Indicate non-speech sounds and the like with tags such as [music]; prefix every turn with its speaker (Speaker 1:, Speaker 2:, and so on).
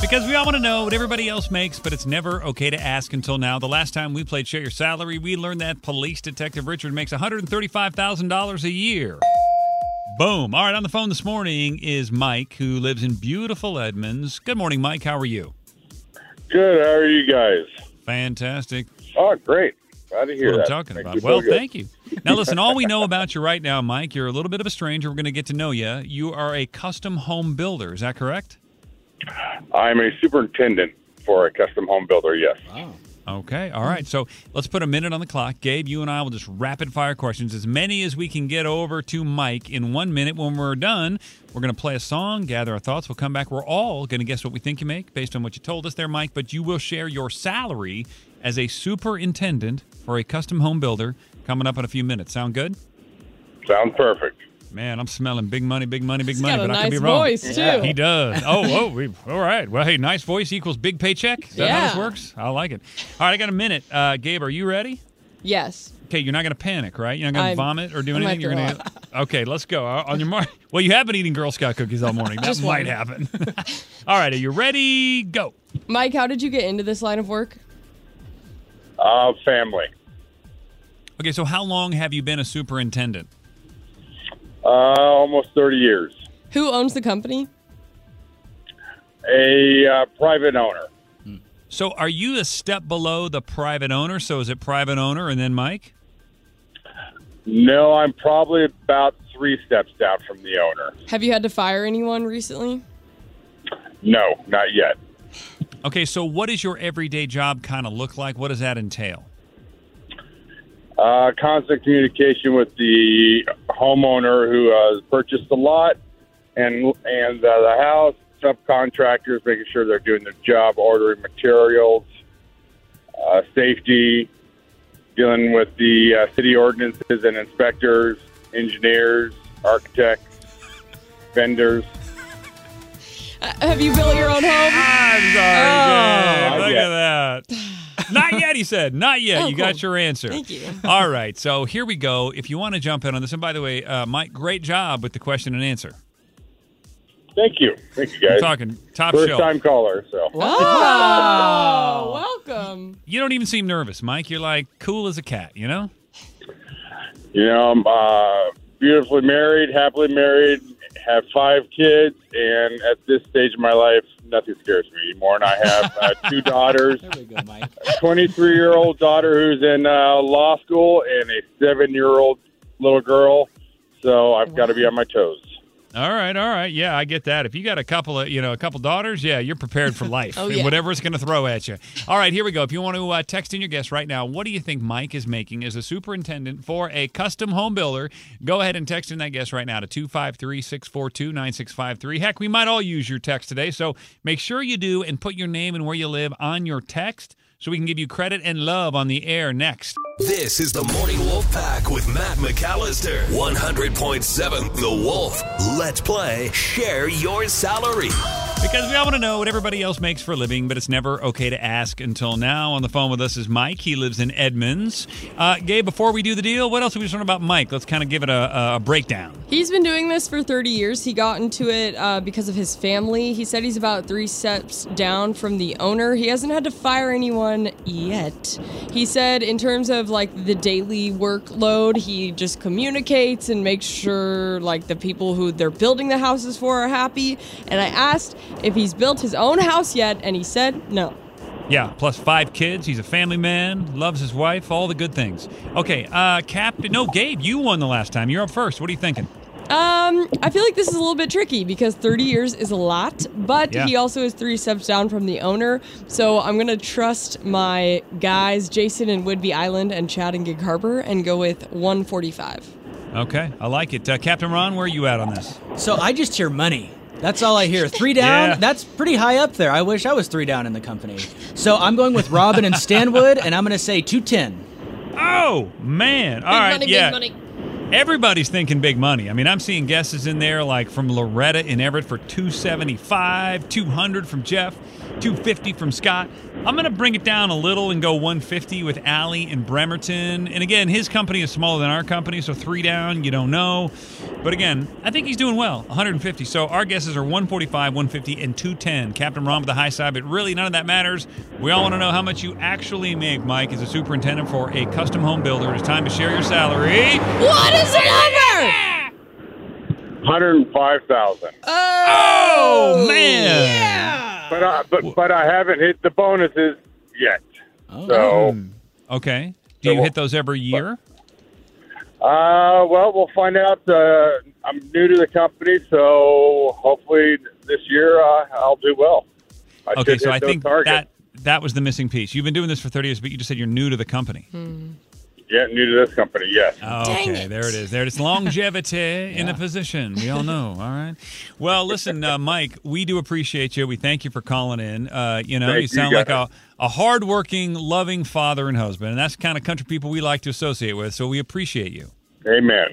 Speaker 1: Because we all want to know what everybody else makes, but it's never okay to ask until now. The last time we played Share Your Salary, we learned that police detective Richard makes $135,000 a year. Boom. All right, on the phone this morning is Mike, who lives in beautiful Edmonds. Good morning, Mike. How are you?
Speaker 2: Good. How are you guys?
Speaker 1: Fantastic.
Speaker 2: Oh, great. Glad to hear
Speaker 1: What I'm talking about. Well, thank you. Now, listen, all we know about you right now, Mike, you're a little bit of a stranger. We're going to get to know you. You are a custom home builder. Is that correct?
Speaker 2: I'm a superintendent for a custom home builder. Yes.
Speaker 1: Okay. All right. So let's put a minute on the clock. Gabe, you and I will just rapid fire questions, as many as we can get over to Mike in one minute. When we're done, we're going to play a song, gather our thoughts. We'll come back. We're all going to guess what we think you make based on what you told us there, Mike. But you will share your salary as a superintendent for a custom home builder coming up in a few minutes. Sound good?
Speaker 2: Sounds perfect.
Speaker 1: Man, I'm smelling big money, big money, big
Speaker 3: He's
Speaker 1: money,
Speaker 3: got a
Speaker 1: but I could be
Speaker 3: nice
Speaker 1: wrong.
Speaker 3: voice, too.
Speaker 1: He does. Oh, oh, we, all right. Well, hey, nice voice equals big paycheck. Is that how this works? I like it. All right, I got a minute. Uh, Gabe, are you ready?
Speaker 3: Yes.
Speaker 1: Okay, you're not going to panic, right? You're not going to vomit or do
Speaker 3: I might
Speaker 1: anything. You're going to. Okay, let's go. Uh, On your mark. Well, you have been eating Girl Scout cookies all morning. [laughs] That
Speaker 3: Just
Speaker 1: might
Speaker 3: one.
Speaker 1: happen. [laughs] all right, are you ready? Go.
Speaker 3: Mike, how did you get into this line of work?
Speaker 2: Uh, family.
Speaker 1: Okay, so how long have you been a superintendent?
Speaker 2: Uh, almost 30 years.
Speaker 3: Who owns the company?
Speaker 2: A uh, private owner.
Speaker 1: So are you a step below the private owner? So is it private owner and then Mike?
Speaker 2: No, I'm probably about three steps down from the owner.
Speaker 3: Have you had to fire anyone recently?
Speaker 2: No, not yet.
Speaker 1: Okay, so what does your everyday job kind of look like? What does that entail?
Speaker 2: Uh, constant communication with the homeowner who uh, purchased the lot and and uh, the house, subcontractors, making sure they're doing their job, ordering materials, uh, safety, dealing with the uh, city ordinances and inspectors, engineers, architects, vendors.
Speaker 3: Uh, have you built your own home?
Speaker 1: I'm sorry,
Speaker 3: Oh.
Speaker 1: Look
Speaker 2: Not
Speaker 1: at that. Not yet, he said. Not yet.
Speaker 3: Oh,
Speaker 1: you got your answer.
Speaker 3: Thank you. [laughs]
Speaker 1: All right, so here we go. If you want to jump in on this, and by the way, uh, Mike, great job with the question and answer.
Speaker 2: Thank you. Thank you,
Speaker 1: I'm
Speaker 2: guys.
Speaker 1: talking top
Speaker 2: First
Speaker 1: shelf.
Speaker 2: time caller, so.
Speaker 3: Oh, [laughs] welcome.
Speaker 1: You don't even seem nervous, Mike. You're like cool as a cat, you know?
Speaker 2: You know, I'm uh, beautifully married, happily married, have five kids, and at this stage of my life, nothing scares me anymore. And I have uh, [laughs] two daughters,
Speaker 4: There we go, Mike.
Speaker 2: a 23 year old daughter who's in uh, law school, and a seven year old little girl. So I've got to be on my toes.
Speaker 1: All right, all right. Yeah, I get that. If you got a couple of, you know, a couple daughters, yeah, you're prepared for [laughs] life.
Speaker 3: Oh, yeah.
Speaker 1: Whatever it's going to throw at you. All right, here we go. If you want to uh, text in your guess right now, what do you think Mike is making as a superintendent for a custom home builder? Go ahead and text in that guess right now to 253 642 9653. Heck, we might all use your text today, so make sure you do and put your name and where you live on your text so we can give you credit and love on the air next.
Speaker 5: This is the Morning Wolf Pack with Matt McAllister. 100.7 The Wolf. Let's play Share Your Salary.
Speaker 1: Because we all want to know what everybody else makes for a living, but it's never okay to ask until now. On the phone with us is Mike. He lives in Edmonds. Uh, Gabe, before we do the deal, what else have we just learned about Mike? Let's kind of give it a, a breakdown.
Speaker 3: He's been doing this for 30 years. He got into it uh, because of his family. He said he's about three steps down from the owner. He hasn't had to fire anyone yet. He said, in terms of like the daily workload, he just communicates and makes sure like the people who they're building the houses for are happy. And I asked if he's built his own house yet, and he said no.
Speaker 1: Yeah, plus five kids. He's a family man, loves his wife, all the good things. Okay, uh, Captain. No, Gabe, you won the last time. You're up first. What are you thinking?
Speaker 3: Um, I feel like this is a little bit tricky because 30 years is a lot, but
Speaker 1: Yeah.
Speaker 3: he also is three steps down from the owner. So I'm gonna trust my guys, Jason and Whidbey Island and Chad and Gig Harbor, and go with 145.
Speaker 1: Okay, I like it. Uh, Captain Ron, where are you at on this?
Speaker 4: So I just hear money. That's all I hear. Three down,
Speaker 1: Yeah.
Speaker 4: that's pretty high up there. I wish I was three down in the company. So I'm going with Robin and Stanwood, and I'm going to say 210.
Speaker 1: Oh man! All right, yeah. Everybody's thinking big money. I mean, I'm seeing guesses in there like from Loretta in Everett for 275, 200 from Jeff, 250 from Scott. I'm going to bring it down a little and go 150 with Allie in Bremerton. And again, his company is smaller than our company, so three down, you don't know. But again, I think he's doing well, 150. So our guesses are 145, 150, and 210. Captain Ron with the high side, but really none of that matters. We all want to know how much you actually make, Mike, as a superintendent for a custom home builder. It's time to share your salary.
Speaker 3: What is the number?
Speaker 2: 105000
Speaker 1: Oh, man.
Speaker 2: But, I, but, but I haven't hit the bonuses yet. So,
Speaker 1: Okay. Do you hit those every year?
Speaker 2: uh, well, we'll find out. Uh, I'm new to the company, so hopefully this year uh, I'll do well. I
Speaker 1: Okay, so I think
Speaker 2: targets.
Speaker 1: that that was the missing piece. You've been doing this for 30 years, but you just said you're new to the company.
Speaker 2: Yeah, new to this company, yes.
Speaker 1: Okay, there it is. There it is. Longevity [laughs] in a position. We all know. All right. Well, listen, uh, Mike, we do appreciate you. We thank you for calling in. Uh, you know,
Speaker 2: Thank
Speaker 1: you
Speaker 2: you,
Speaker 1: sound like a,
Speaker 2: guys.
Speaker 1: a hardworking, loving father and husband, and that's the kind of country people we like to associate with. So we appreciate you.
Speaker 2: Amen.